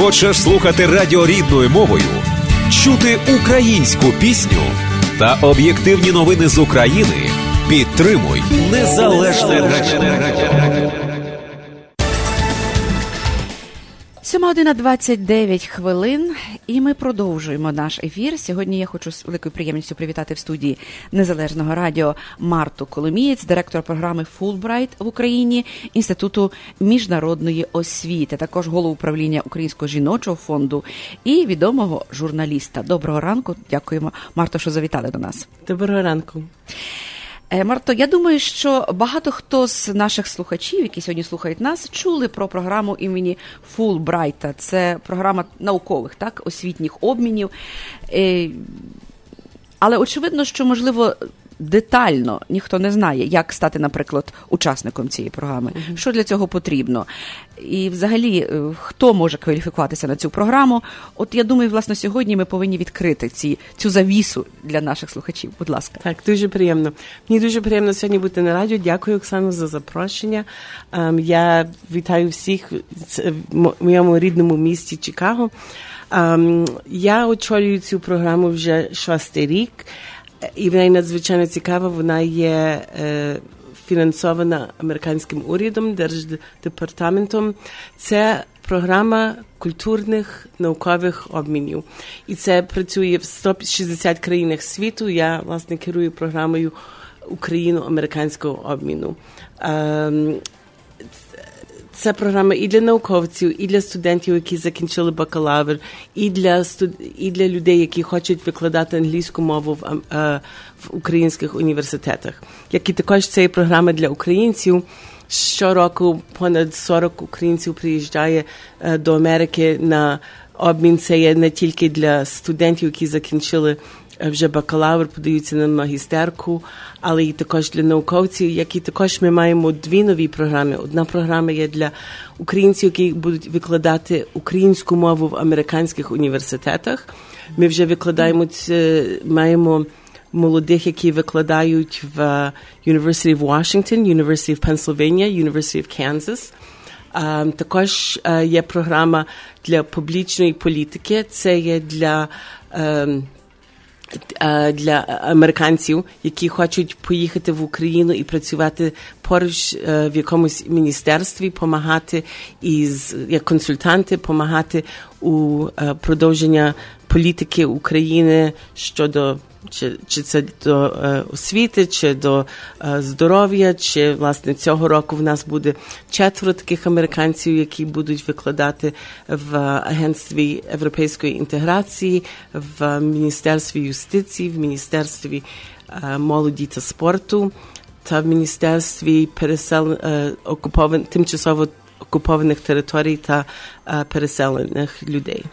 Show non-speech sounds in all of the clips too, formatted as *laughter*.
Хочеш слухати радіо рідною мовою, чути українську пісню та об'єктивні новини з України? Підтримуй незалежне радіо. 7 година 29 хвилин, і ми продовжуємо наш ефір. Сьогодні я хочу з великою приємністю привітати в студії незалежного радіо Марту Коломієць, директора програми Фулбрайт в Україні інституту міжнародної освіти, також голову управління Українського жіночого фонду і відомого журналіста. Доброго ранку. Дякуємо, Марто, що завітали до нас. Доброго ранку. Е, Марто, я думаю, що багато хто з наших слухачів, які сьогодні слухають нас, чули про програму імені Фулбрайта. Це програма наукових, так, освітніх обмінів. Е, але очевидно, що можливо детально ніхто не знає, як стати, наприклад, учасником цієї програми, uh-huh. що для цього потрібно. І, взагалі, е, хто може кваліфікуватися на цю програму? От я думаю, власне, сьогодні ми повинні відкрити ці, цю завісу для наших слухачів. Будь ласка, так дуже приємно. Мені дуже приємно сьогодні бути на радіо. Дякую, Оксану, за запрошення. Um, я вітаю всіх в моєму рідному місті Чикаго. Um, я очолюю цю програму вже шостий рік. І вона надзвичайно цікава, вона є е, фінансована американським урядом, держдепартаментом. Це програма культурних наукових обмінів. І це працює в 160 країнах світу. Я, власне, керую програмою Україно-американського обміну. Це програма і для науковців, і для студентів, які закінчили бакалавр, і для студ... і для людей, які хочуть викладати англійську мову в, е, в українських університетах. Як і також це є програма для українців. Щороку понад 40 українців приїжджає е, до Америки на обмін. Це є не тільки для студентів, які закінчили вже бакалавр, подаються на магістерку, але і також для науковців, які також ми маємо дві нові програми. Одна програма є для українців, які будуть викладати українську мову в американських університетах. Ми вже викладаємо маємо. Молодих, які викладають в University of Washington, University of Pennsylvania, University of Kansas. Um, також uh, є програма для публічної політики. Це є для um, для американців, які хочуть поїхати в Україну і працювати поруч в якомусь міністерстві, допомагати із як консультанти, допомагати у продовження політики України щодо чи чи це до е, освіти, чи до е, здоров'я, чи власне цього року в нас буде четверо таких американців, які будуть викладати в агентстві європейської інтеграції, в міністерстві юстиції, в міністерстві е, молоді та спорту та в міністерстві пересел е, окупован тимчасово окупованих територій та е, переселених людей.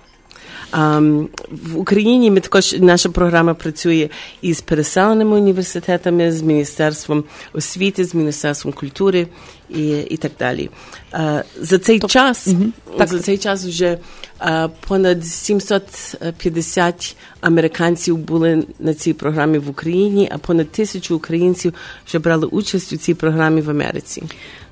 Um, в Україні ми також наша програма працює із переселеними університетами, з міністерством освіти, з міністерством культури і і так далі. Uh, за цей Топ. час угу. так. за цей час вже uh, понад 750 американців були на цій програмі в Україні, а понад тисячу українців вже брали участь у цій програмі в Америці.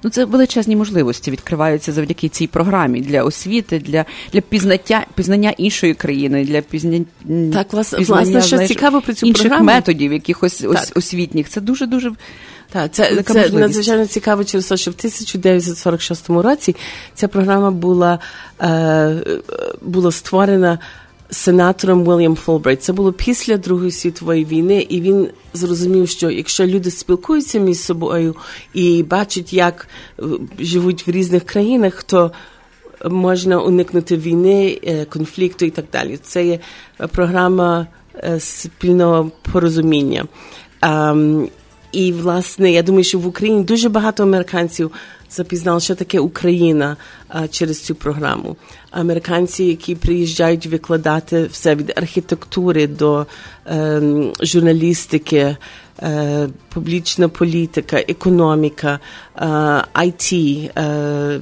Ну, це величезні можливості відкриваються завдяки цій програмі для освіти, для для пізнаття пізнання іншої країни, для пізнання так, власне, пізнання, власне, що знаєш, цікаво про цю інших програму. методів, якихось ос, освітніх. Це дуже дуже. Так, це це надзвичайно цікаво через те, що в 1946 році ця програма була е, була створена сенатором Вільям Фолбрайт. Це було після Другої світової війни, і він зрозумів, що якщо люди спілкуються між собою і бачать, як е, живуть в різних країнах, то можна уникнути війни, е, конфлікту і так далі. Це є програма е, спільного порозуміння. І, власне, я думаю, що в Україні дуже багато американців запізнали, що таке Україна через цю програму. Американці, які приїжджають викладати все від архітектури до е, журналістики, публічна політика, економіка, е, IT, е,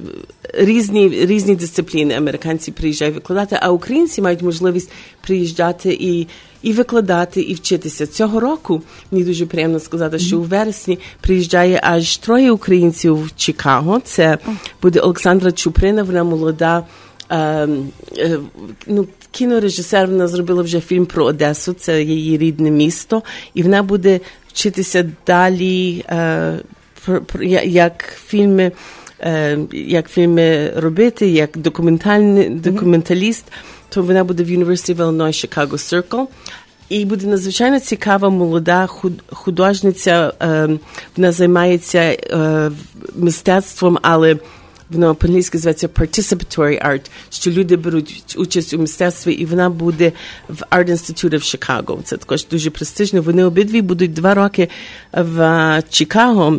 різні різні дисципліни американці приїжджають викладати, а українці мають можливість приїжджати і і викладати, і вчитися. Цього року мені дуже приємно сказати, що у вересні приїжджає аж троє українців в Чикаго. Це буде Олександра Чуприна, вона молода ну, кінорежисер вона зробила вже фільм про Одесу, це її рідне місто, і вона буде вчитися далі, як фільми. Як фільми робити, як документальний документаліст, то вона буде в University of Illinois Chicago Circle. І буде надзвичайно цікава молода художниця. Вона займається мистецтвом, але воно по-англійськи зветься participatory art, що люди беруть участь у мистецтві, і вона буде в Art Institute в Чикаго. Це також дуже престижно. Вони обидві будуть два роки в Чикаго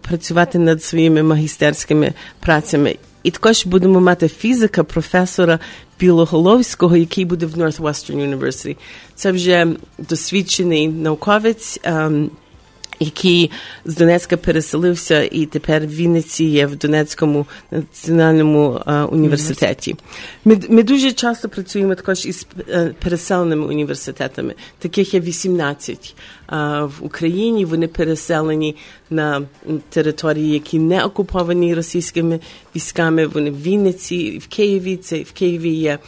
працювати над своїми магістерськими працями. І також будемо мати фізика, професора Білоголовського, який буде в Northwestern University. Це вже досвідчений науковець. Який з Донецька переселився і тепер в Вінниці є в Донецькому національному а, університеті. Ми, ми дуже часто працюємо також із переселеними університетами. Таких є 18 а, в Україні. Вони переселені на території, які не окуповані російськими військами. Вони в Вінниці, в Києві. Це в Києві є.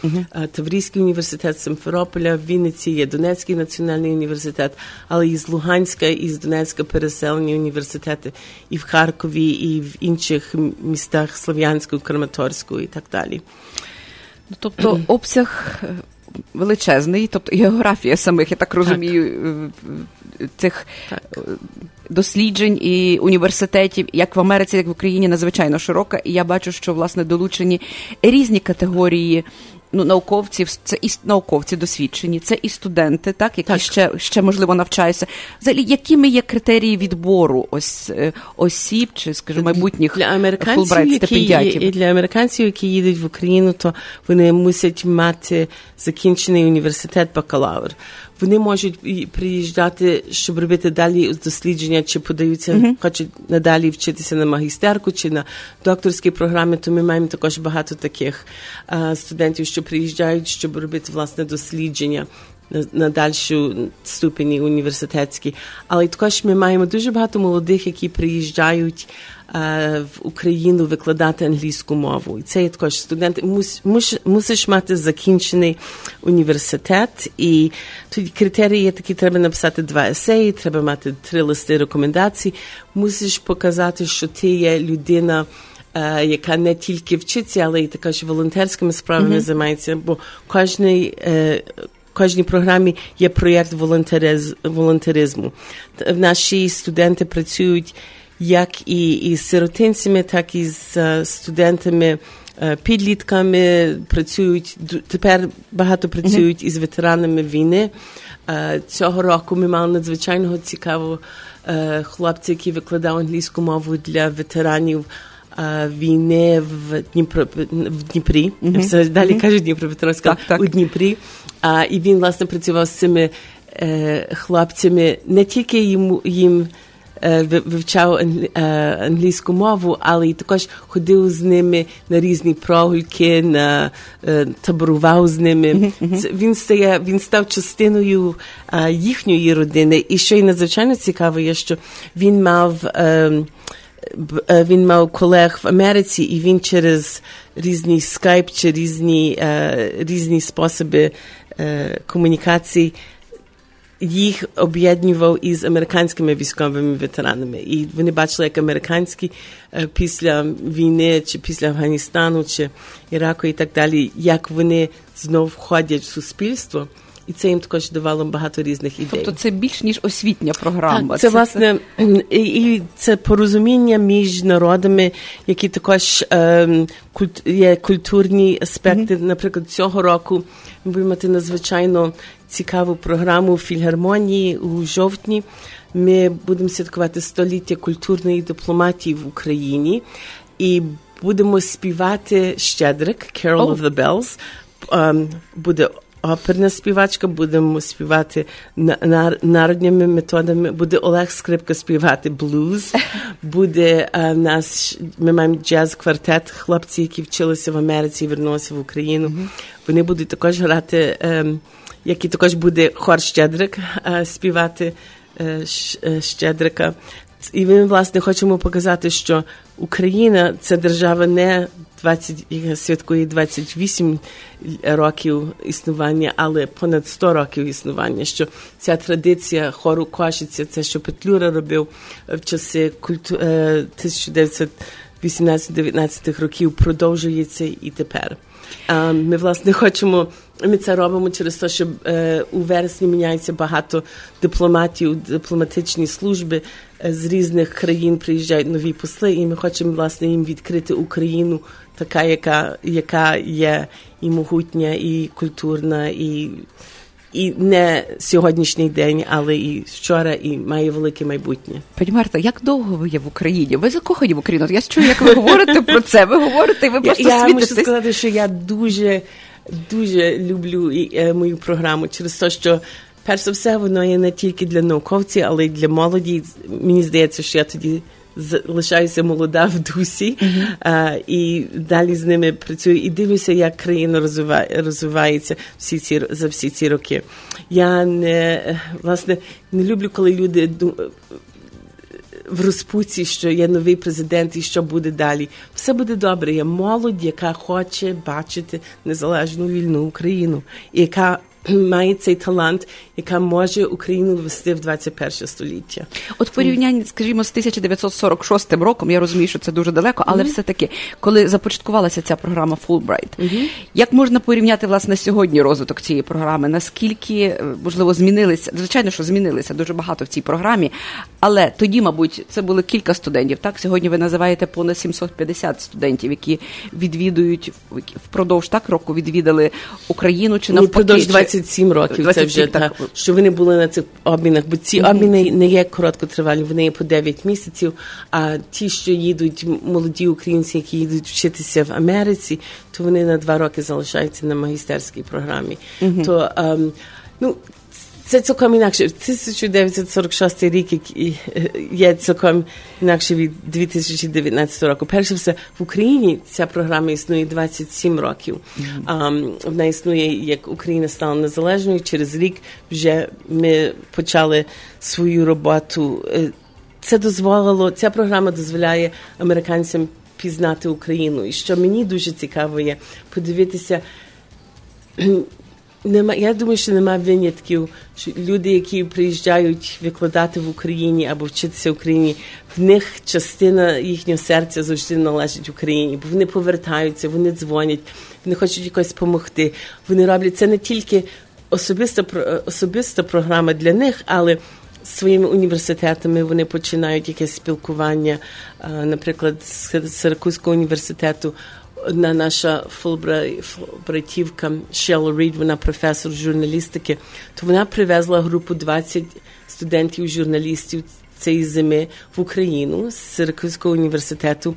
Таврійський університет Симферополя, в Вінниці є Донецький національний університет, але і з Луганська, і з Донецька переселені університети і в Харкові, і в інших містах Слов'янську, Краматорську і так далі. Тобто обсяг величезний, тобто географія самих, я так розумію, так. цих так. досліджень і університетів, як в Америці, як в Україні, надзвичайно широка. І я бачу, що власне долучені різні категорії ну, науковців, це і науковці досвідчені, це і студенти, так які так. ще ще можливо навчаються. Взагалі, якими є критерії відбору ось е, осіб чи скажімо, майбутніх для американців, які і для американців, які їдуть в Україну, то вони мусять мати закінчений університет бакалавр вони можуть приїжджати, щоб робити далі дослідження, чи подаються, uh-huh. хочуть надалі вчитися на магістерку чи на докторські програми. То ми маємо також багато таких а, студентів, що приїжджають, щоб робити власне дослідження. На, на дальшу ступені університетські, але також ми маємо дуже багато молодих, які приїжджають в Україну викладати англійську мову. І це є також студенти. Мус, мус, мусиш мати закінчений університет, і тоді критерії є такі: треба написати два есеї, треба мати три листи рекомендацій. Мусиш показати, що ти є людина. Яка не тільки вчиться, але й також волонтерськими справами mm-hmm. займається, бо кожний кожній програмі є проєкт волонтериз, волонтеризму. Наші студенти працюють як і із сиротинцями, так і з студентами. Підлітками працюють тепер багато працюють із ветеранами війни. Цього року ми мали надзвичайного цікавого хлопця, який викладав англійську мову для ветеранів війни в Дніпро в Дніпрі. Все далі кажуть Дніпропетровська у Дніпрі. А І він власне працював з цими хлопцями не тільки їм їм вивчав англійську мову, але й також ходив з ними на різні прогульки, на таборував з ними. Він стає, він став частиною їхньої родини. І що й надзвичайно цікаво, є, що він мав. Він мав колег в Америці, і він через різні скайп чи різні різні способи комунікації їх об'єднував із американськими військовими ветеранами. І вони бачили, як американські після війни, чи після Афганістану, чи Іраку і так далі, як вони знов входять в суспільство. І це їм також давало багато різних ідей. Тобто це більш ніж освітня програма. Так, Це, це власне і, і це порозуміння між народами, які також е, культ, є культурні аспекти. Mm-hmm. Наприклад, цього року ми будемо мати надзвичайно цікаву програму в фільгармонії у жовтні. Ми будемо святкувати століття культурної дипломатії в Україні і будемо співати Щедрик Carol oh. of the Bells. Um, буде оперна співачка, будемо співати народніми методами. Буде Олег Скрипка співати блуз. *laughs* Буде а, нас, ми маємо джаз-квартет, хлопці, які вчилися в Америці і вернулися в Україну. Mm-hmm. Вони будуть також грати. Ем, який також буде хор Щедрик співати Щедрика. і ми, власне, хочемо показати, що Україна це держава не 20, яка святкує 28 років існування, але понад 100 років існування. Що ця традиція хору Кошиця, це що Петлюра робив в часи культу 1918-19 років, продовжується і тепер. Ми, власне, хочемо. Ми це робимо через те, що е, у вересні міняється багато дипломатів, дипломатичні служби е, з різних країн приїжджають нові посли, і ми хочемо власне їм відкрити Україну, така, яка яка є і могутня, і культурна, і і не сьогоднішній день, але і вчора, і має велике майбутнє. Пані Марта, як довго ви є в Україні? Ви закохані в Україну? Я чую, як ви говорите про це. Ви говорите, і ви просто я, світитесь. Я можу сказати, що я дуже дуже люблю е, мою програму через те, що перш за все воно є не тільки для науковців, але й для молоді. Мені здається, що я тоді лишаюся молода в дусі uh-huh. а, і далі з ними працюю і дивлюся, як країна розвиває, розвивається всі ці за всі ці роки. Я не власне не люблю, коли люди в розпуці, що є новий президент і що буде далі. Все буде добре. Є молодь, яка хоче бачити незалежну вільну Україну, яка має цей талант, яка може Україну ввести в 21 століття. От в порівнянні, скажімо, з 1946 роком, я розумію, що це дуже далеко, але mm-hmm. все-таки, коли започаткувалася ця програма Fulbright, mm-hmm. як можна порівняти власне сьогодні розвиток цієї програми? Наскільки е, можливо змінилися? Звичайно, що змінилися дуже багато в цій програмі, але тоді, мабуть, це були кілька студентів. Так сьогодні ви називаєте понад 750 студентів, які відвідують впродовж так року відвідали Україну чи навпаки. 27 років 27, це вже так, так, що вони були на цих обмінах, бо ці mm-hmm. обміни не є короткотривалі, вони є по 9 місяців. А ті, що їдуть, молоді українці, які їдуть вчитися в Америці, то вони на два роки залишаються на магістерській програмі. Mm-hmm. То ем, ну це цілком інакше. 1946 рік є цілком інакше від 2019 року. Перше все в Україні ця програма існує 27 років. Mm-hmm. Um, вона існує як Україна стала незалежною. Через рік вже ми почали свою роботу. Це дозволило. Ця програма дозволяє американцям пізнати Україну. І що мені дуже цікаво є подивитися. Нема, я думаю, що немає винятків. Що люди, які приїжджають викладати в Україні або вчитися в Україні, в них частина їхнього серця завжди належить Україні, бо вони повертаються, вони дзвонять, вони хочуть якось допомогти. Вони роблять це не тільки особиста особиста програма для них, але своїми університетами вони починають якесь спілкування. Наприклад, з Сиракузького університету одна наша фулбрайтівка Шелла Рід, вона професор журналістики, то вона привезла групу 20 студентів-журналістів цієї зими в Україну з Сиракузького університету.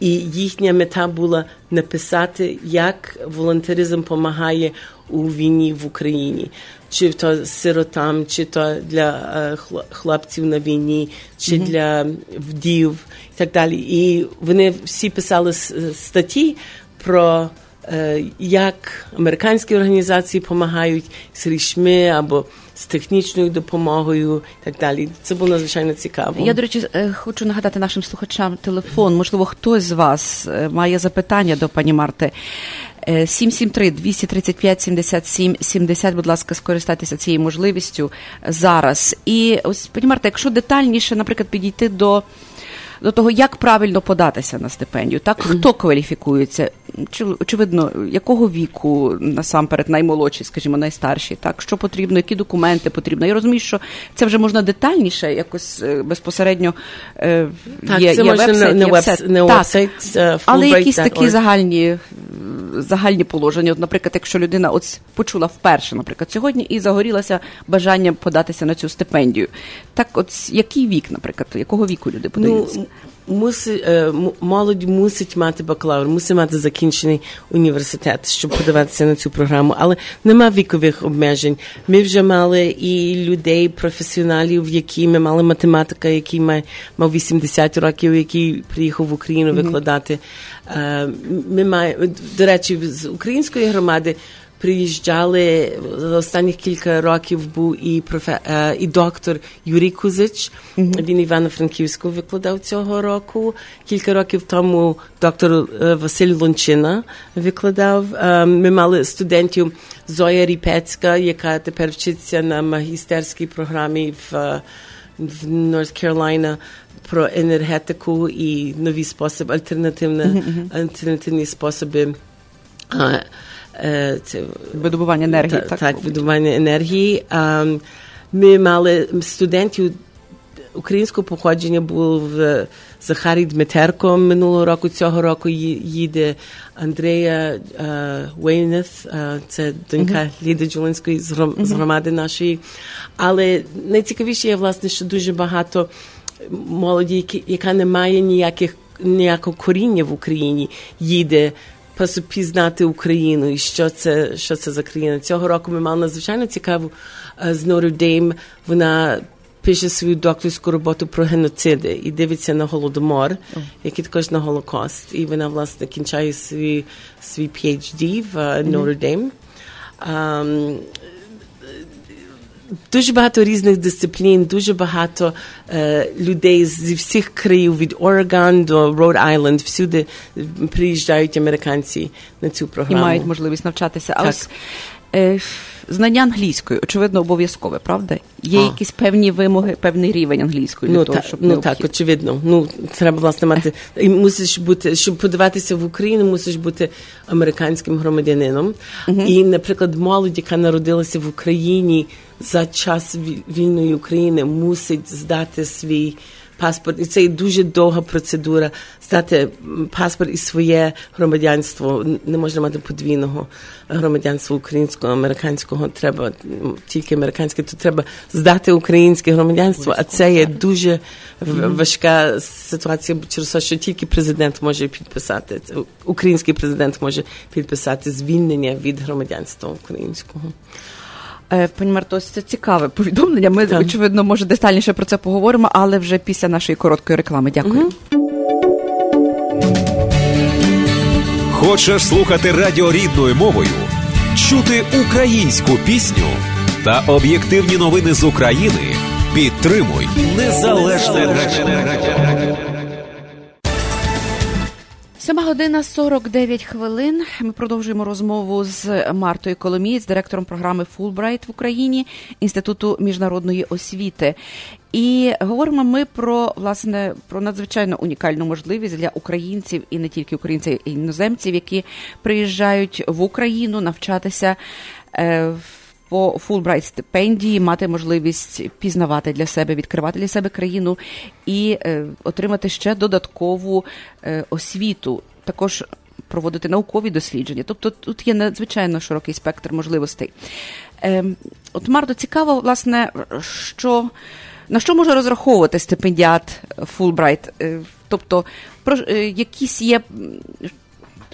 І їхня мета була написати, як волонтеризм допомагає у війні в Україні, чи то сиротам, чи то для е, хлопців на війні, чи для вдів і так далі. І вони всі писали статті про е, як американські організації допомагають з річми або з технічною допомогою і так далі. Це було надзвичайно цікаво. Я, до речі, е, хочу нагадати нашим слухачам телефон. Можливо, хтось з вас має запитання до пані Марти. 773 235 77 70, будь ласка, скористайтеся цією можливістю зараз. І ось пані Марта, якщо детальніше, наприклад, підійти до до того, як правильно податися на стипендію, так хто кваліфікується, чи очевидно, якого віку насамперед наймолодші, скажімо, найстарші, так що потрібно, які документи потрібно. Я розумію, що це вже можна детальніше, якось е, безпосередньо е, так, є, це є можна вебсайт, не, є вебсайт, не так, вебсайт, uh, але якісь такі загальні загальні положення. От, наприклад, якщо людина от почула вперше, наприклад, сьогодні і загорілася бажанням податися на цю стипендію. Так, от який вік, наприклад, якого віку люди подаються? Ну, Муси, е, молодь мусить мати бакалавр, мусить мати закінчений університет, щоб подаватися на цю програму, але нема вікових обмежень. Ми вже мали і людей, професіоналів, які ми мали математика, який має мав 80 років, який приїхав в Україну викладати. Mm-hmm. Ми маємо до речі, з української громади приїжджали за останніх кілька років був і профе, е, і доктор Юрій Кузич. Mm-hmm. Він Івано-Франківську викладав цього року. Кілька років тому доктор е, Василь Лончина викладав. Е, ми мали студентів Зоя Ріпецька, яка тепер вчиться на магістерській програмі в, в Норth Carolina про енергетику і нові способи, альтернативні, mm-hmm. альтернативні способи. Це видобування енергії. Та, так, так видобування енергії. А, Ми мали студентів українського походження був Захарій Дмитерко минулого року. Цього року їде Андрея Вейнес, це донька uh-huh. Ліди Джулинської з громади нашої. Але найцікавіше є, власне, що дуже багато молоді, яка не має ніяких ніякого коріння в Україні, їде пізнати Україну і що це що це за країна. Цього року ми мали надзвичайно цікаву з Notre Dame. Вона пише свою докторську роботу про геноциди і дивиться на голодомор, oh. який також на Голокост. І вона, власне, кінчає свій, свій PhD в Notre Dame. Mm-hmm. Um, Дуже багато різних дисциплін, дуже багато е, людей зі всіх країв від Орегон до Род Айленд, всюди приїжджають американці на цю програму. І мають можливість навчатися. А ось знання англійської, очевидно, обов'язкове, правда? Є а. якісь певні вимоги, певний рівень англійської ну, для того, та, щоб ну так, очевидно. Ну треба власне мати *laughs* і мусиш бути, щоб подаватися в Україну, мусиш бути американським громадянином. Uh-huh. І, наприклад, молодь, яка народилася в Україні за час вільної України, мусить здати свій паспорт, і це дуже довга процедура. Здати паспорт і своє громадянство. Не можна мати подвійного громадянства українського, американського. Треба тільки американське, то треба здати українське громадянство. А це є дуже важка ситуація через те, що тільки президент може підписати. Український президент може підписати звільнення від громадянства українського. Е, пані Мартось, це цікаве повідомлення. Ми так. очевидно, може детальніше про це поговоримо, але вже після нашої короткої реклами. Дякую. Угу. Хочеш слухати радіо рідною мовою, чути українську пісню та об'єктивні новини з України. Підтримуй незалежне радіо. Сьома година 49 хвилин. Ми продовжуємо розмову з Мартою Коломієць, директором програми Фулбрайт в Україні інституту міжнародної освіти. І говоримо ми про власне про надзвичайно унікальну можливість для українців і не тільки українців, і іноземців, які приїжджають в Україну навчатися. Е, по Фулбрайт стипендії мати можливість пізнавати для себе, відкривати для себе країну і е, отримати ще додаткову е, освіту, також проводити наукові дослідження. Тобто тут є надзвичайно широкий спектр можливостей. Е, от Марто цікаво, власне, що на що може розраховувати стипендіат Фулбрайт? Е, тобто, про якісь є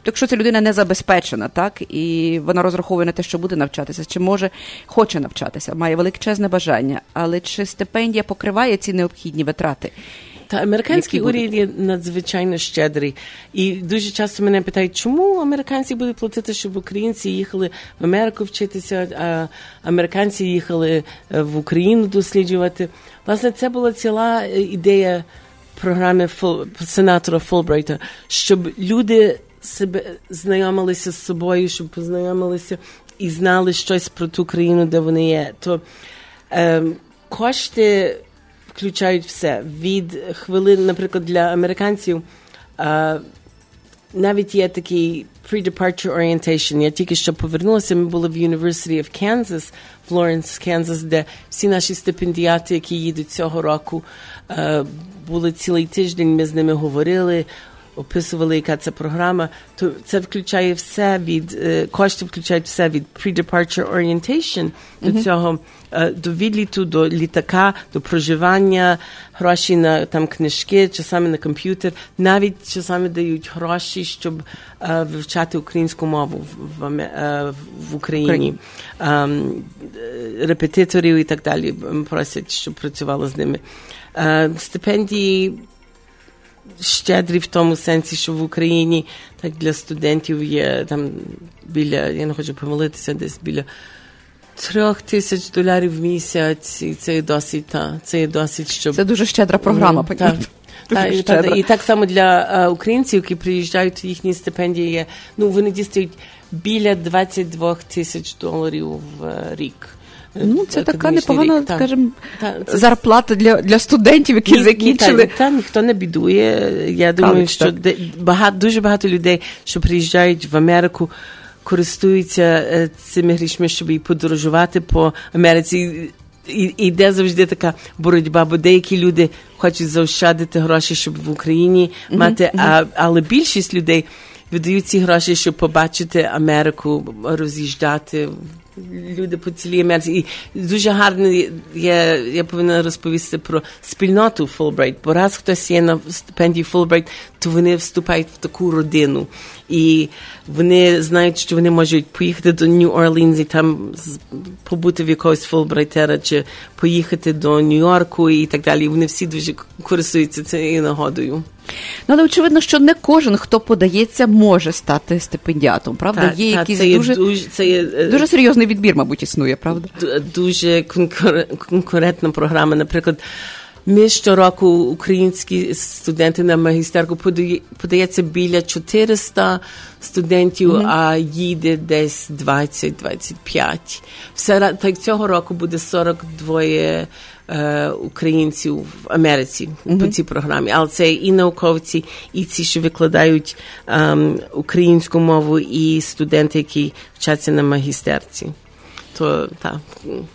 якщо ця людина не забезпечена, так і вона розраховує на те, що буде навчатися, чи може хоче навчатися, має величезне бажання, але чи стипендія покриває ці необхідні витрати? Та американський уряд є надзвичайно щедрий. І дуже часто мене питають, чому американці будуть платити, щоб українці їхали в Америку вчитися, а американці їхали е, в Україну досліджувати. Власне, це була ціла е, ідея програми сенатора Фулбрайта, щоб люди себе знайомилися з собою, щоб познайомилися і знали щось про ту країну, де вони є. То е, кошти включають все від хвилин, наприклад, для американців. Е, навіть є такий pre-departure orientation. Я тільки що повернулася. Ми були в University of Kansas, Флоренс, Канзас, де всі наші стипендіати, які їдуть цього року, е, були цілий тиждень. Ми з ними говорили описували, яка це програма, то це включає все від кошти, включають все від pre-departure orientation mm-hmm. до цього. До відліту, до літака, до проживання, гроші на там книжки, часами на комп'ютер, навіть часами дають гроші, щоб uh, вивчати українську мову в, uh, в Україні. Um, репетиторів і так далі просять, щоб працювали з ними. Uh, стипендії щедрі в тому сенсі, що в Україні так для студентів є там біля, я не хочу помилитися, десь біля трьох тисяч доларів в місяць, і це є досить, та, це є досить, щоб... Це дуже щедра програма, пані. так. *laughs* Та, і, та, і так само для е, українців, які приїжджають, їхні стипендії є, ну, вони дістають біля 22 тисяч доларів в е, рік. Ну, це така непогана, рік. Скажімо, Та, це зарплата для, для студентів, які ні- ні, закінчили. та, та, ніхто не бідує. Я думаю, Калич, що так. де, багато, дуже багато людей, що приїжджають в Америку, користуються е, цими грішми, щоб і подорожувати по Америці. І, і йде завжди така боротьба, бо деякі люди хочуть заощадити гроші, щоб в Україні мати, а, але більшість людей віддають ці гроші, щоб побачити Америку, роз'їжджати. Люди по цілій Америці. І дуже гарно я, я повинна розповісти про спільноту Фулбрайт. бо раз хтось є на стипендії Фулбрайт, то вони вступають в таку родину. І вони знають, що вони можуть поїхати до Нью-Орлінз і там побути в якогось фулбрайтера, чи поїхати до Нью-Йорку і так далі. Вони всі дуже користуються цією нагодою. Ну, але очевидно, що не кожен, хто подається, може стати стипендіатом, правда? Так, є так, якийсь це є дуже, дуже, це є, е, дуже серйозний відбір, мабуть, існує, правда? дуже конкурентна програма. Наприклад, ми щороку українські студенти на магістерку подає- подається біля 400 студентів, а їде десь 20-25. Все так цього року буде 42 е, українців в Америці по цій програмі. Але це і науковці, і ці, що викладають ем, українську мову, і студенти, які вчаться на магістерці то так,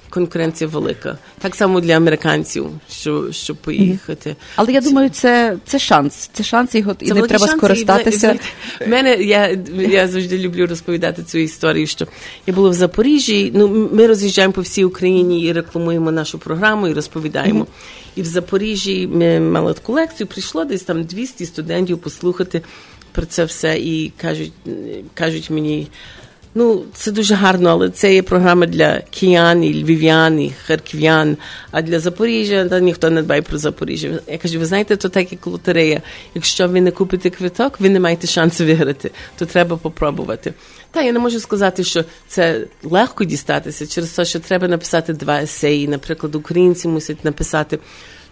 конкуренція велика. Так само для американців, що, щоб поїхати. Але я думаю, це, це шанс. Це шанс, і, от- і не треба шанс, і скористатися. взагалі- В мене я, я завжди люблю розповідати цю історію. Що я була в Запоріжжі. Ну ми роз'їжджаємо по всій Україні і рекламуємо нашу програму і розповідаємо. І в Запоріжжі ми мали таку лекцію. Прийшло десь там 200 студентів послухати про це все і кажуть, кажуть мені. Ну, це дуже гарно, але це є програма для киян, і львів'ян, і харків'ян. А для Запоріжжя та ніхто не дбає про Запоріжжя. Я кажу, ви знаєте, то так як лотерея. Якщо ви не купите квиток, ви не маєте шансу виграти. То треба попробувати. Та я не можу сказати, що це легко дістатися через те, що треба написати два есеї. Наприклад, українці мусять написати.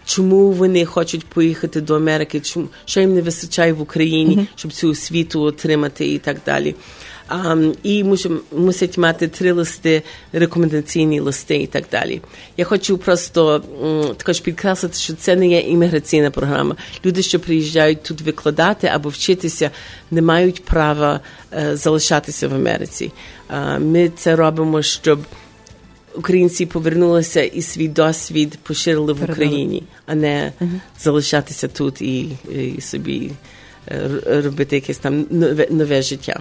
Чому вони хочуть поїхати до Америки? Чому що їм не вистачає в Україні, щоб цю освіту отримати і так далі? А, і мусим- мусять мати три листи, рекомендаційні листи і так далі. Я хочу просто м, також підкреслити, що це не є імміграційна програма. Люди, що приїжджають тут викладати або вчитися, не мають права е, залишатися в Америці. А, ми це робимо, щоб українці повернулися і свій досвід поширили в Україні, а не залишатися тут і, і собі е, робити якесь там нове, нове життя.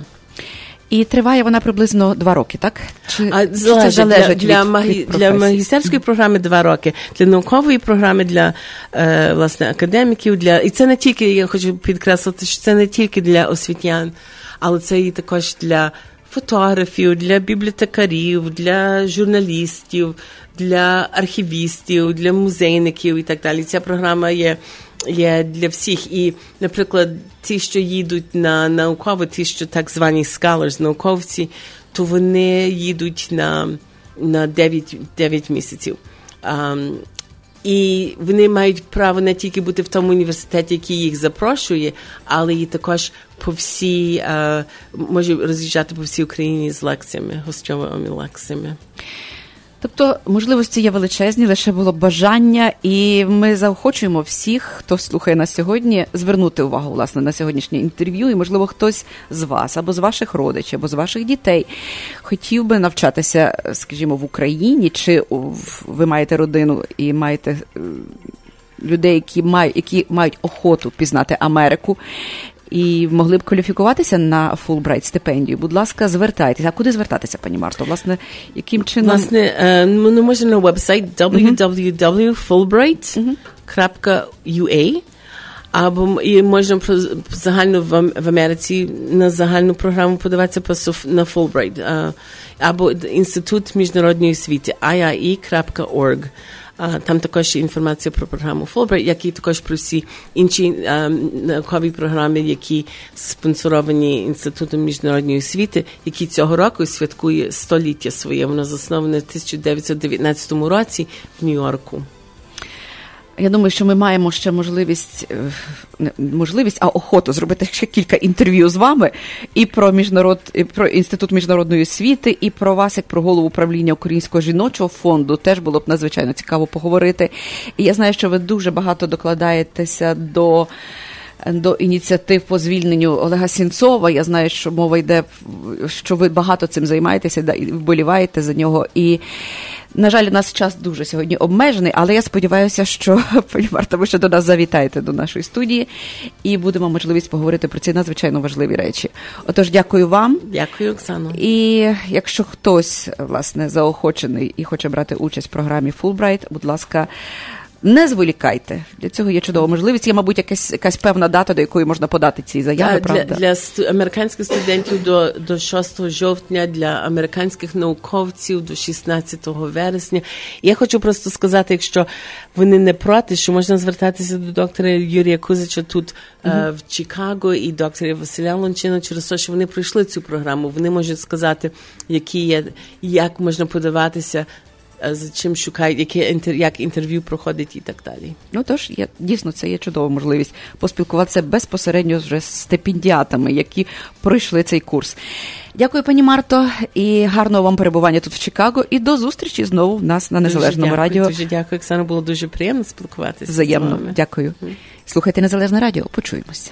І триває вона приблизно два роки, так? Чи, А чи це залежить, для, для, від, магі, від для магістерської програми два роки, для наукової програми, для е, власне академіків, для і це не тільки я хочу підкреслити, що це не тільки для освітян, але це і також для фотографів, для бібліотекарів, для журналістів, для архівістів, для музейників і так далі. Ця програма є. Є для всіх, і, наприклад, ті, що їдуть на науково, ті, що так звані scholars, науковці, то вони їдуть на, на 9, 9 місяців. Um, і вони мають право не тільки бути в тому університеті, який їх запрошує, але і також по всій, uh, може роз'їжджати по всій Україні з лекціями, гостьовими лекціями. Тобто можливості є величезні, лише було бажання, і ми заохочуємо всіх, хто слухає нас сьогодні, звернути увагу власне на сьогоднішнє інтерв'ю. І можливо, хтось з вас або з ваших родичів, або з ваших дітей хотів би навчатися, скажімо, в Україні, чи ви маєте родину і маєте е, людей, які мають, які мають охоту пізнати Америку. І могли б кваліфікуватися на Фулбрайт стипендію. Будь ласка, звертайтеся. А куди звертатися, пані Марто? Власне, яким чином Власне, ми ну, ну, можна на вебсайт www.fulbright.ua або і можна про загальну в, в Америці на загальну програму подаватися по Соф- на Fulbright, або Інститут міжнародної освіти IIE.org. Там також є інформація про програму Fulbright, як і також про всі інші наукові програми, які спонсоровані Інститутом міжнародної освіти, які цього року святкує століття своє. Воно засноване в 1919 році в Нью-Йорку. Я думаю, що ми маємо ще можливість не можливість, а охоту зробити ще кілька інтерв'ю з вами і про міжнарод, і про інститут міжнародної освіти, і про вас, як про голову управління Українського жіночого фонду, теж було б надзвичайно цікаво поговорити. І я знаю, що ви дуже багато докладаєтеся до. До ініціатив по звільненню Олега Сінцова. Я знаю, що мова йде, що ви багато цим займаєтеся да, і вболіваєте за нього. І на жаль, у нас час дуже сьогодні обмежений, але я сподіваюся, що *laughs* пані Марта, ви ще до нас завітаєте до нашої студії і будемо можливість поговорити про ці надзвичайно важливі речі. Отож, дякую вам. Дякую, Оксано. І якщо хтось власне заохочений і хоче брати участь в програмі Фулбрайт, будь ласка. Не зволікайте. Для цього є чудова можливість. Є, мабуть, якась якась певна дата, до якої можна подати ці заяви. Для, правда? для сту, американських студентів до до 6 жовтня, для американських науковців до 16 вересня. Я хочу просто сказати, якщо вони не проти, що можна звертатися до доктора Юрія Кузича тут mm-hmm. в Чикаго і доктора Василя Лончина через те, що вони пройшли цю програму. Вони можуть сказати, які є, як можна подаватися з чим шукають, яке інтер, як інтерв'ю проходить і так далі. Ну тож я дійсно це є чудова можливість поспілкуватися безпосередньо вже з стипендіатами, які пройшли цей курс. Дякую, пані Марто, і гарного вам перебування тут в Чикаго. І до зустрічі знову в нас на незалежному дуже радіо. Дуже дякую, Оксана. Було дуже приємно спілкуватися. Взаємно. з вами. Дякую. Слухайте Незалежне Радіо. Почуємося.